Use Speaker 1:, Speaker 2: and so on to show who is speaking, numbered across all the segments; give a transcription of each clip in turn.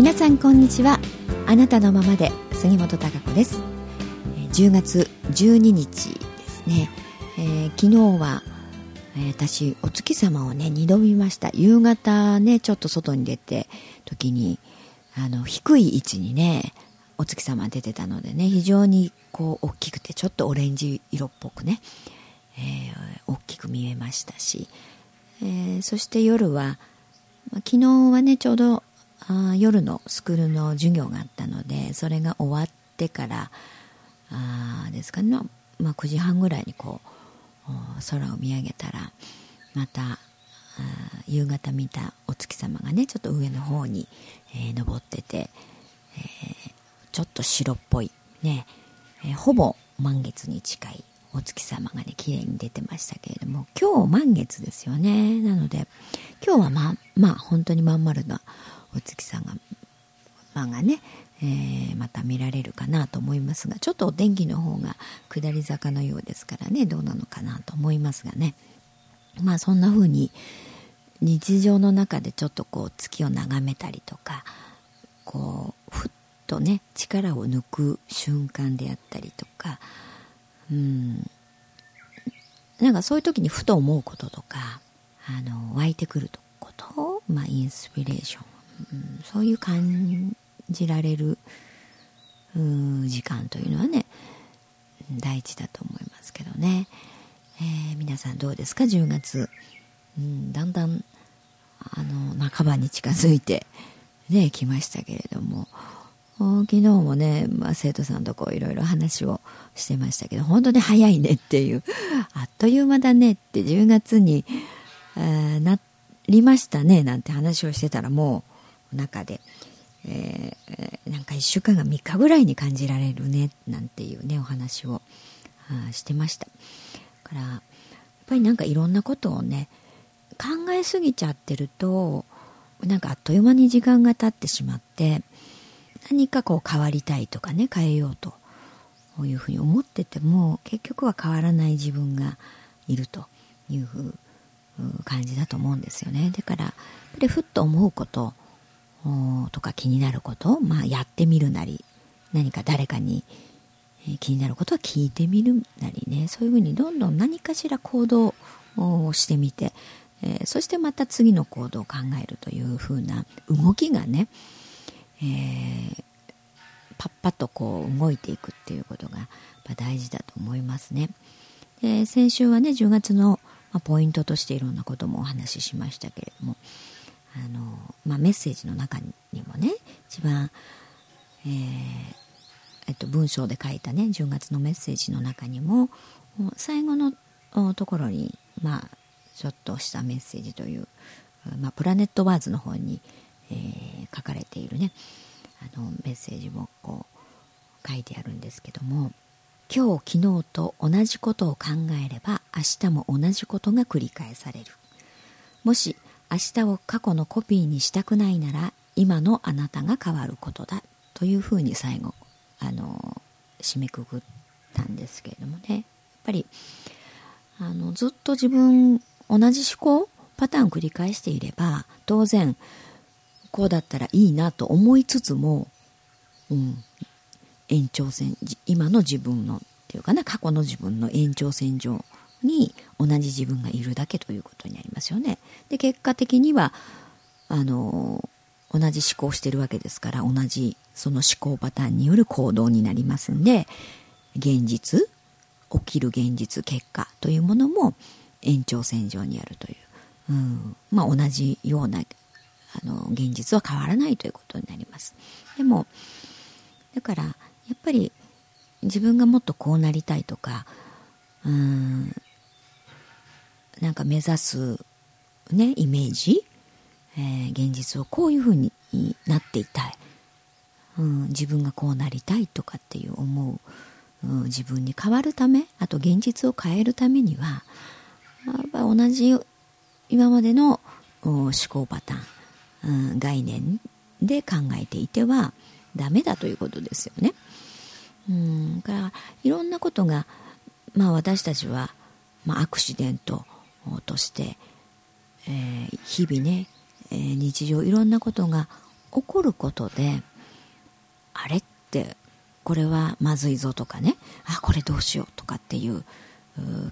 Speaker 1: 皆さんこんにちは。あなたのままで杉本孝子です。10月12日ですね、えー、昨日は、えー、私お月様をね2度見ました。夕方ねちょっと外に出て時にあの低い位置にねお月様出てたのでね非常にこう大きくてちょっとオレンジ色っぽくね、えー、大きく見えましたし、えー、そして夜は、まあ、昨日はねちょうどあ夜のスクールの授業があったのでそれが終わってからあですかね、まあ、9時半ぐらいにこう空を見上げたらまた夕方見たお月様がねちょっと上の方に、えー、登ってて、えー、ちょっと白っぽいね、えー、ほぼ満月に近いお月様がね綺麗に出てましたけれども今日満月ですよね。なので今日はまあまあ本当にまん丸なお月さんががね、えー、また見られるかなと思いますがちょっとお天気の方が下り坂のようですからねどうなのかなと思いますがね。まあそんな風に日常の中でちょっとこう月を眺めたりとかこうふっとね力を抜く瞬間であったりとかうん。なんかそういう時にふと思うこととかあの湧いてくることをまあインスピレーション、そういう感じられる時間というのはね大事だと思いますけどね、えー、皆さんどうですか？10月、うん、だんだんあの半ばに近づいてね来ましたけれども。昨日もね、まあ、生徒さんとこういろいろ話をしてましたけど本当に早いねっていうあっという間だねって10月に、えー、なりましたねなんて話をしてたらもう中で、えー、なんか1週間が3日ぐらいに感じられるねなんていうねお話をあしてました。からやっぱりなんかいろんなことをね考えすぎちゃってるとなんかあっという間に時間が経ってしまって何かこう変わりたいとかね変えようというふうに思ってても結局は変わらない自分がいるというう感じだと思うんですよね。だからやっぱりふっと思うこととか気になること、まあ、やってみるなり何か誰かに気になることは聞いてみるなりねそういうふうにどんどん何かしら行動をしてみて、え、そしてまた次の行動を考えるというふうな動きがね、えー、パッパッとこう動いていくっていうことが大事だと思いますね。で先週はね10月の、ポイントとしていろんなこともお話ししましたけれどもあの、まあ、メッセージの中にもね一番、えーえっと、文章で書いたね10月のメッセージの中にも最後のところに、まあ、ちょっとしたメッセージという、まあ、プラネットワーズの方に、えー、書かれているねあのメッセージもこう書いてあるんですけども今日昨日と同じことを考えれば明日も同じことが繰り返される。もし明日を過去のコピーにしたくないなら今のあなたが変わることだというふうに最後あの締めくくったんですけれどもね。やっぱりあのずっと自分同じ思考パターン繰り返していれば当然こうだったらいいなと思いつつも、うん、延長線今の自分のっていうかな過去の自分の延長線上に同じ自分がいるだけということになりますよね。で結果的にはあの同じ思考してるわけですから同じその思考パターンによる行動になりますんで現実起きる現実結果というものも延長線上にあるという、うん、まあ同じようなあの現実は変わらないということになります。でもだからやっぱり自分がもっとこうなりたいとかうんなんか目指すねイメージ、えー、現実をこういうふうになっていたい、うん、自分がこうなりたいとかっていう思う、うん、自分に変わるためあと現実を変えるためにはやっぱ同じ今までの思考パターン、うん、概念で考えていてはダメだということですよね。うんからいろんなことが、まあ、私たちは、まあ、アクシデントとして、えー、日々ね、えー、日常いろんなことが起こることであれってこれはまずいぞとかねあこれどうしようとかっていう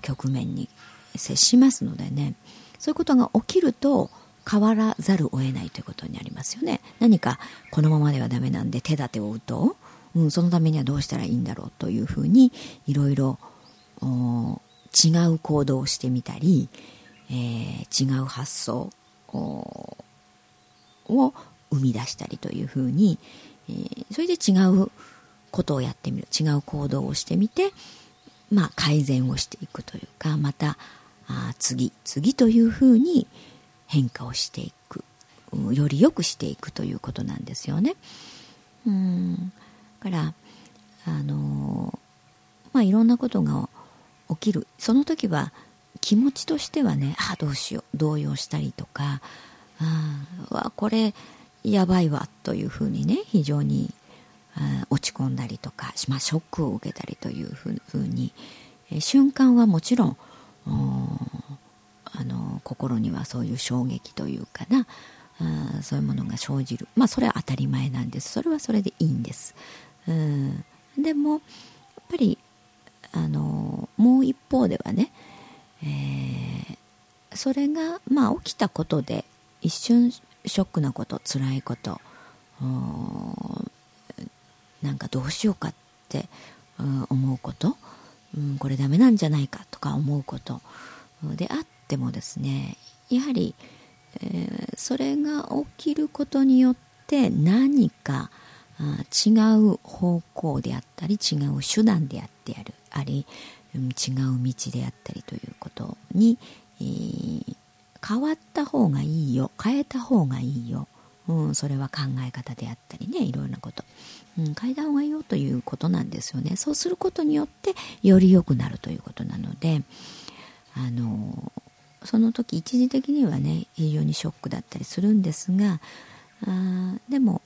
Speaker 1: 局面に接しますのでねそういうことが起きると変わらざるを得ないということになりますよね。何かこのままではダメなんで手立てを打とう、うん、そのためにはどうしたらいいんだろうというふうにいろいろ違う行動をしてみたり、えー、違う発想を生み出したりというふうに、えー、それで違うことをやってみる。違う行動をしてみて、まあ、改善をしていくというかまたあ次次というふうに変化をしていく。より良くしていくということなんですよね。うん。からあのまあいろんなことが起きる。その時は気持ちとしてはねあどうしよう動揺したりとかあわこれやばいわというふうにね非常に落ち込んだりとか、まあ、ショックを受けたりというふうに、瞬間はもちろんあの心にはそういう衝撃というかなあそういうものが生じる。まあそれは当たり前なんです。それはそれでいいんです。うん。でもやっぱりあのもう一方ではね、えー、それがまあ起きたことで一瞬ショックなこと辛いことなんかどうしようかって思うこと、うん、これダメなんじゃないかとか思うことであってもですねやはり、えー、それが起きることによって何か違う方向であったり違う手段であってやるあり、違う道であったりということに、えー、変わった方がいいよ変えた方がいいよ、うん、それは考え方であったりねいろんなこと、うん、変えた方がいいよということなんですよね。そうすることによってより良くなるということなのであのその時一時的にはね非常にショックだったりするんですがあでも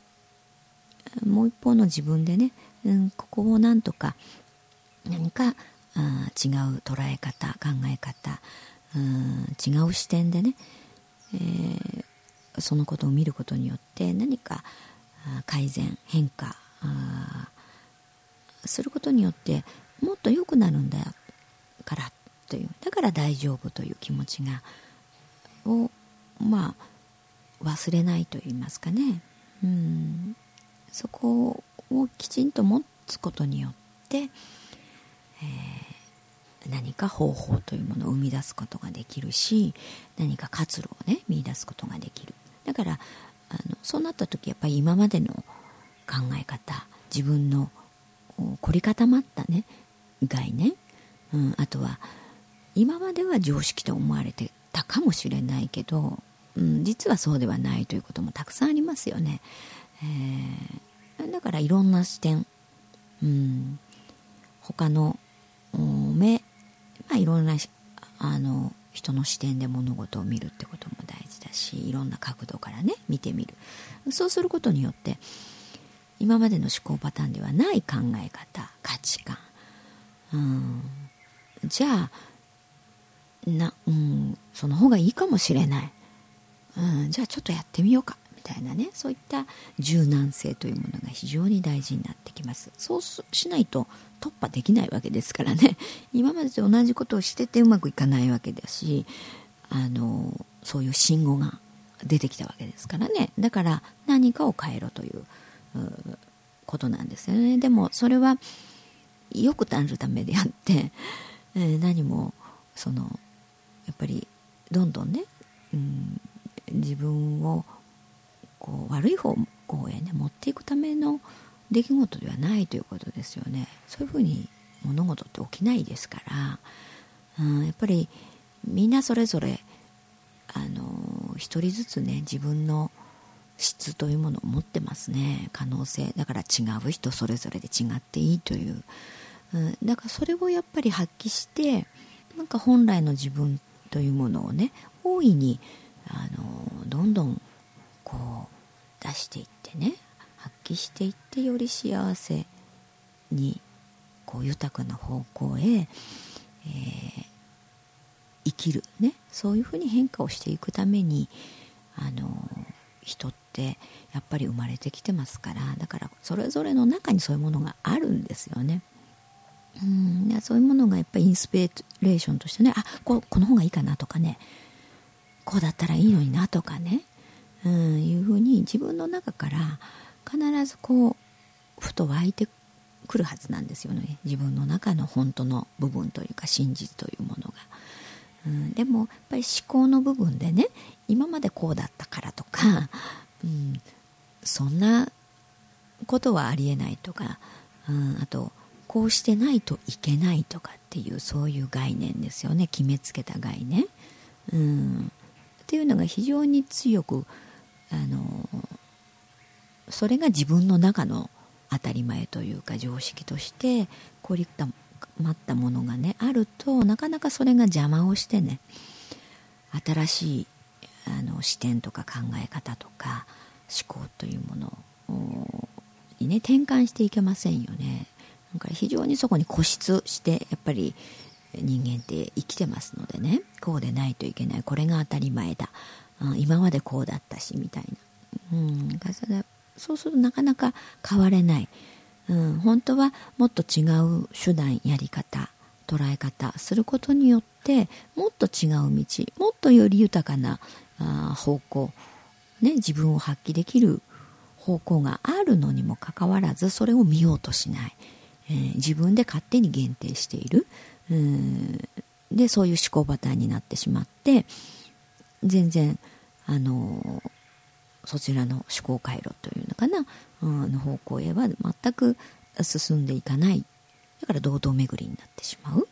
Speaker 1: もう一方の自分でね、うん、ここをなんとか何かあ違う捉え方考え方うん違う視点でね、えー、そのことを見ることによって何か改善変化することによってもっと良くなるんだからというだから大丈夫という気持ちがをまあ忘れないと言いますかね。うん。そこをきちんと持つことによって、えー、何か方法というものを生み出すことができるし何か活路をね見出すことができるだからあのそうなった時やっぱり今までの考え方自分の凝り固まったね概念、うん、あとは今までは常識と思われてたかもしれないけど、うん、実はそうではないということもたくさんありますよね。えー、だからいろんな視点、うん、他の目、まあ、いろんなあの人の視点で物事を見るってことも大事だしいろんな角度からね見てみる。そうすることによって今までの思考パターンではない考え方価値観、うん、じゃあな、うん、その方がいいかもしれない、うん、じゃあちょっとやってみようか。たいなねそういった柔軟性というものが非常に大事になってきます。そうしないと突破できないわけですからね。今までと同じことをしててうまくいかないわけだしあのそういう信号が出てきたわけですからね。だから何かを変えろということなんですよね。でもそれはよくなるためであって、えー、何もそのやっぱりどんどんね、うん、自分をこう悪い方向へね持っていくための出来事ではないということですよね。そういうふうに物事って起きないですから、うん、やっぱりみんなそれぞれあの一人ずつね自分の質というものを持ってますね。可能性。だから違う人それぞれで違っていいという、うん、だからそれをやっぱり発揮してなんか本来の自分というものをね大いにあのどんどんこう出していってね発揮していってより幸せにこう豊かな方向へ、えー、生きるねそういうふうに変化をしていくためにあの人ってやっぱり生まれてきてますからだからそれぞれの中にそういうものがあるんですよね。うんそういうものがやっぱりインスピレーションとしてねあここの方がいいかなとかねこうだったらいいのになとかね、うん、いうふうに自分の中から必ずこうふと湧いてくるはずなんですよね。自分の中の本当の部分というか真実というものが。うん、でもやっぱり思考の部分でね今までこうだったからとか、うん、そんなことはありえないとか、うん、あとこうしてないといけないとかっていうそういう概念ですよね。決めつけた概念、うん、っていうのが非常に強くあのそれが自分の中の当たり前というか常識として凝り固まったものがねあるとなかなかそれが邪魔をしてね新しいあの視点とか考え方とか思考というものにね転換していけませんよね。なんか非常にそこに固執してやっぱり人間って生きてますのでねこうでないといけないこれが当たり前だ、うん、今までこうだったしみたいな、うん、そうするとなかなか変われない、うん、本当はもっと違う手段やり方捉え方することによってもっと違う道もっとより豊かなあ方向、ね、自分を発揮できる方向があるのにもかかわらずそれを見ようとしない、えー、自分で勝手に限定している、うん、でそういう思考パターンになってしまって全然あのそちらの思考回路というのかな、うん、の方向へは全く進んでいかない。だから堂々巡りになってしまう、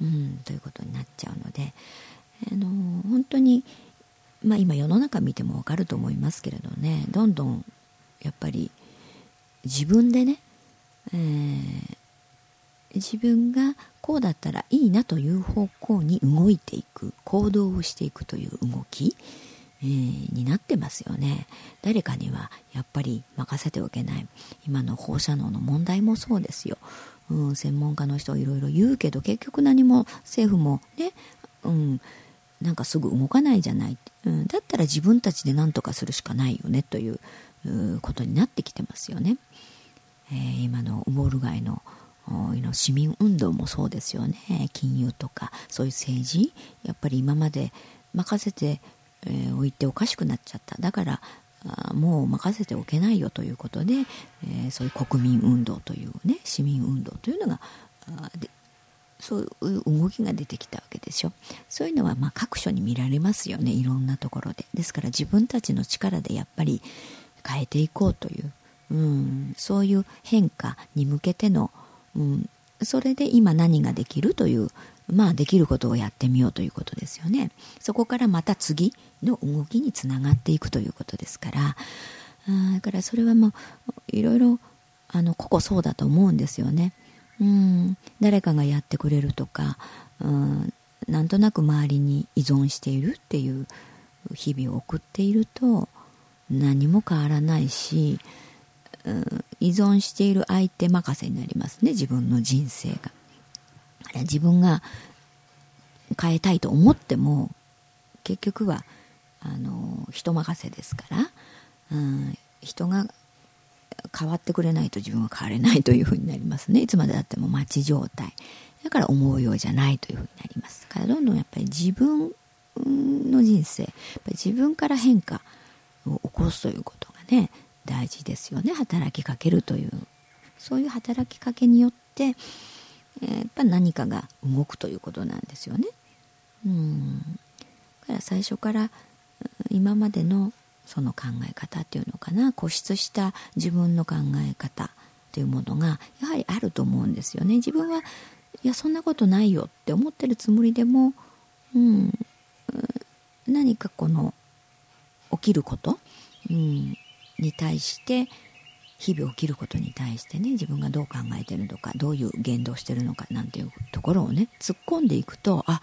Speaker 1: うん、ということになっちゃうので、あの本当に、まあ、今世の中見ても分かると思いますけれどね。どんどんやっぱり自分でね、えー、自分がこうだったらいいなという方向に動いていく。行動をしていくという動き、えー、になってますよね。誰かにはやっぱり任せておけない。今の放射能の問題もそうですよ、うん、専門家の人いろいろ言うけど結局何も政府もね、うん、なんかすぐ動かないじゃない、うん、だったら自分たちで何とかするしかないよねということになってきてますよね、えー、今のウォール街の市民運動もそうですよね。金融とかそういう政治やっぱり今まで任せてえー、置いておかしくなっちゃった。だからもう任せておけないよということで、えー、そういう国民運動というね市民運動というのがでそういう動きが出てきたわけでしょそういうのはま各所に見られますよね。いろんなところで。ですから自分たちの力でやっぱり変えていこうという、うん、そういう変化に向けての、うん、それで今何ができるというまあできることをやってみようということですよね。そこからまた次の動きにつながっていくということですから。あだからそれはもういろいろあの個々そうだと思うんですよね。うん誰かがやってくれるとかうんなんとなく周りに依存しているっていう日々を送っていると何も変わらないし、うん、依存している相手任せになりますね自分の人生が。自分が変えたいと思っても結局はあの人任せですから、うん、人が変わってくれないと自分は変われないというふうになりますね。いつまでたっても待ち状態。だから思うようじゃないというふうになります。からどんどんやっぱり自分の人生やっぱり自分から変化を起こすということがね大事ですよね。働きかけるという。そういう働きかけによってやっぱ何かが動くということなんですよね。うんだから最初から今までのその考え方っていうのかな固執した自分の考え方というものがやはりあると思うんですよね。自分はいやそんなことないよって思ってるつもりでも、うん、何かこの起きること、うん、に対して日々起きることに対してね自分がどう考えてるのかどういう言動してるのかなんていうところをね突っ込んでいくとあ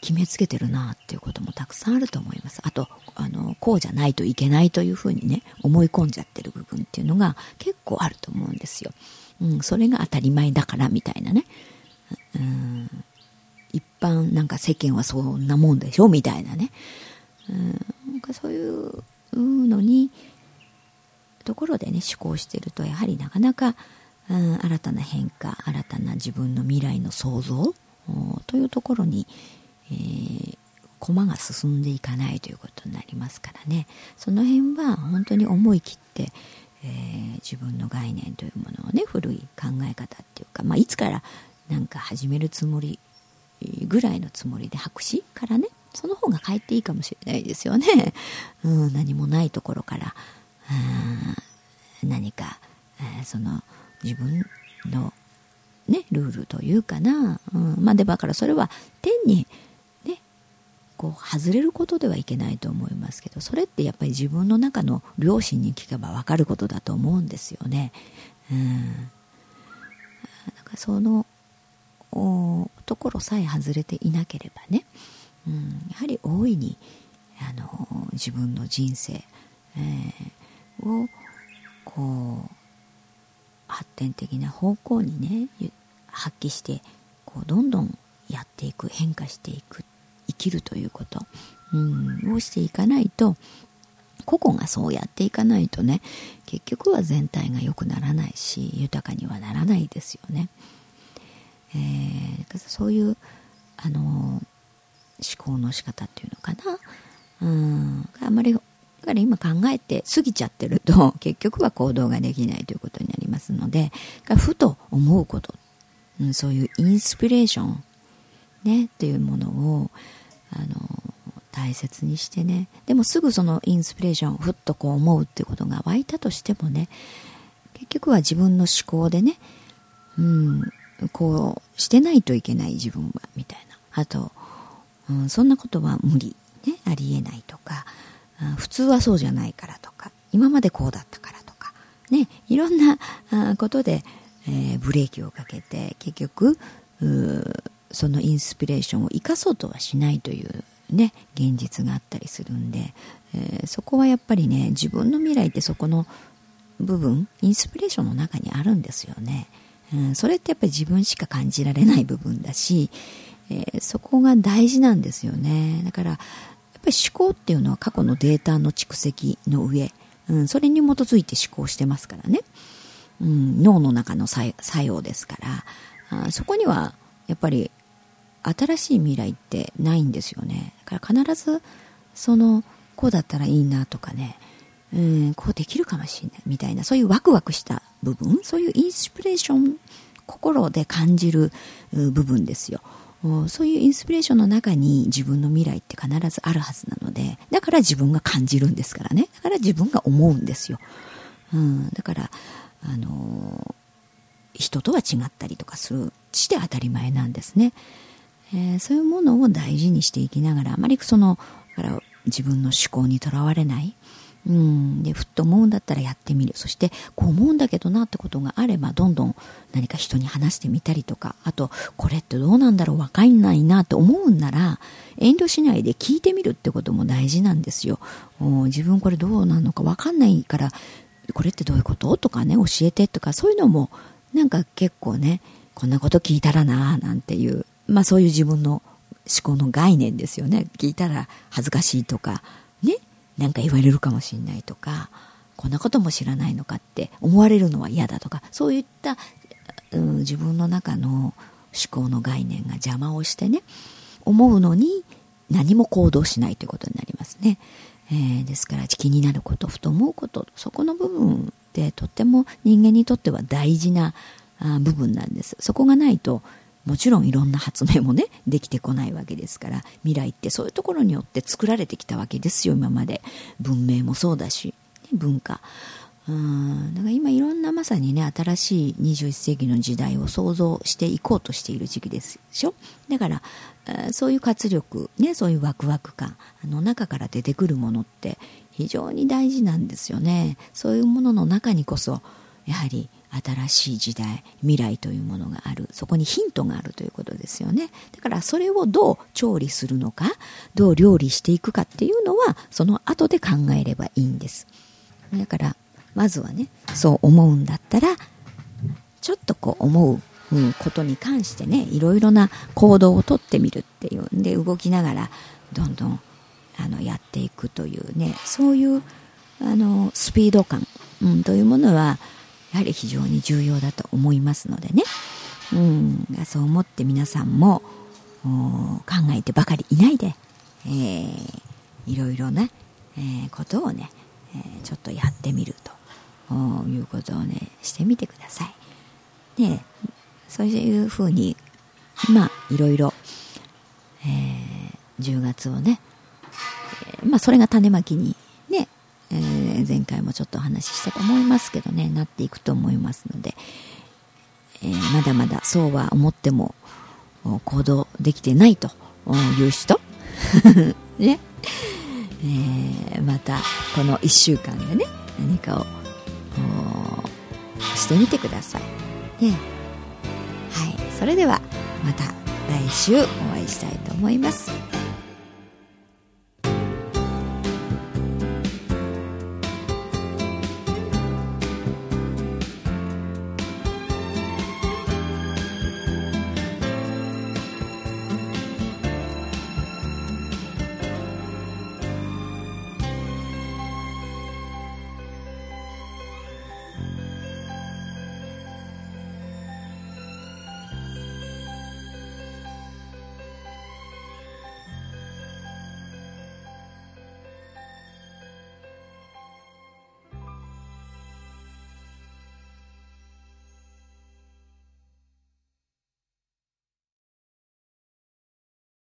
Speaker 1: 決めつけてるなっていうこともたくさんあると思います。あとあのこうじゃないといけないというふうにね思い込んじゃってる部分っていうのが結構あると思うんですよ、うん、それが当たり前だからみたいなね、うん、一般なんか世間はそんなもんでしょみたいなね、うん、なんかそういうのにところでね思考してるとやはりなかなか、うん、新たな変化新たな自分の未来の創造というところに、えー、駒が進んでいかないということになりますからね。その辺は本当に思い切って、えー、自分の概念というものをね古い考え方っていうか、まあ、いつからなんか始めるつもりぐらいのつもりで白紙からねその方が帰っていいかもしれないですよね、うん、何もないところから。何か、えー、その自分のねルールというかな、うん、まあでだからそれは天にねこう外れることではいけないと思いますけどそれってやっぱり自分の中の良心に聞けば分かることだと思うんですよね。うん、なんかそのところさえ外れていなければね、うん、やはり大いにあの自分の人生、えー、をこう発展的な方向にね発揮してこうどんどんやっていく変化していく生きるということ、うん、をしていかないと個々がそうやっていかないとね結局は全体が良くならないし豊かにはならないですよね。えー、そういうあの思考の仕方っていうのかなうんあんまりから今考えて過ぎちゃってると 結局は行動ができないということになりますのでふと思うこと、うん、そういうインスピレーション。ねというものをあの大切にしてね。でもすぐそのインスピレーションふっとこう思うっていうことが湧いたとしてもね結局は自分の思考でね、うん、こうしてないといけない自分はみたいな。あと、うん、そんなことは無理、ね、ありえない。普通はそうじゃないからとか今までこうだったからとかねいろんなことで、えー、ブレーキをかけて結局そのインスピレーションを生かそうとはしないというね現実があったりするんで、えー、そこはやっぱりね自分の未来ってそこの部分インスピレーションの中にあるんですよね。うん、それってやっぱり自分しか感じられない部分だし、えー、そこが大事なんですよねだからぱり思考っていうのは過去のデータの蓄積の上、うん、それに基づいて思考してますからね、うん、脳の中の作用ですから。あそこにはやっぱり新しい未来ってないんですよね。だから必ずそのこうだったらいいなとかね。うん、こうできるかもしれないみたいなそういうワクワクした部分そういうインスピレーション心で感じる部分ですよ。そういうインスピレーションの中に自分の未来って必ずあるはずなのでだから自分が感じるんですからね。だから自分が思うんですよ、うん、だからあの人とは違ったりとかするして当たり前なんですね、えー、そういうものを大事にしていきながらあまりそのから自分の思考にとらわれない。うん、でふっと思うんだったらやってみる。そしてこう思うんだけどなってことがあればどんどん何か人に話してみたりとかあとこれってどうなんだろう分かんないなと思うんなら遠慮しないで聞いてみるってことも大事なんですよ。自分これどうなのか分かんないからこれってどういうこと？とかね教えてとかそういうのもなんか結構ねこんなこと聞いたらななんていうまあそういう自分の思考の概念ですよね。聞いたら恥ずかしいとか何か言われるかもしれないとかこんなことも知らないのかって思われるのは嫌だとかそういった、うん、自分の中の思考の概念が邪魔をしてね思うのに何も行動しないということになりますね、えー、ですから気になることふと思うことそこの部分ってとっても人間にとっては大事なあ部分なんです。そこがないともちろんいろんな発明もね できてこないわけですから未来ってそういうところによって作られてきたわけですよ今まで。文明もそうだし、文化。うんだから今いろんなまさにね新しい21世紀の時代を想像していこうとしている時期ですでしょだからそういう活力ねそういうワクワク感あの中から出てくるものって非常に大事なんですよね。そういうものの中にこそやはり新しい時代未来というものがある。そこにヒントがあるということですよね。だからそれをどう調理するのかどう料理していくかっていうのはその後で考えればいいんです。だからまずはねそう思うんだったらちょっとこう思うことに関してねいろいろな行動をとってみるっていう。んで動きながらどんどんあのやっていくというね。そういうあのスピード感、うん、というものはやはり非常に重要だと思いますのでね、うん、そう思って皆さんも考えてばかりいないで、えー、いろいろな、えー、ことをね、えー、ちょっとやってみるということをねしてみてください。でそういうふうにまあいろいろ、えー、10月をね、えー、まあそれが種まきに、ー、前回もちょっとお話ししたと思いますけどねなっていくと思いますので、えー、まだまだそうは思っても行動できてないという人？ね、えー、またこの1週間でね何かをしてみてください、ね、はい。それではまた来週お会いしたいと思います。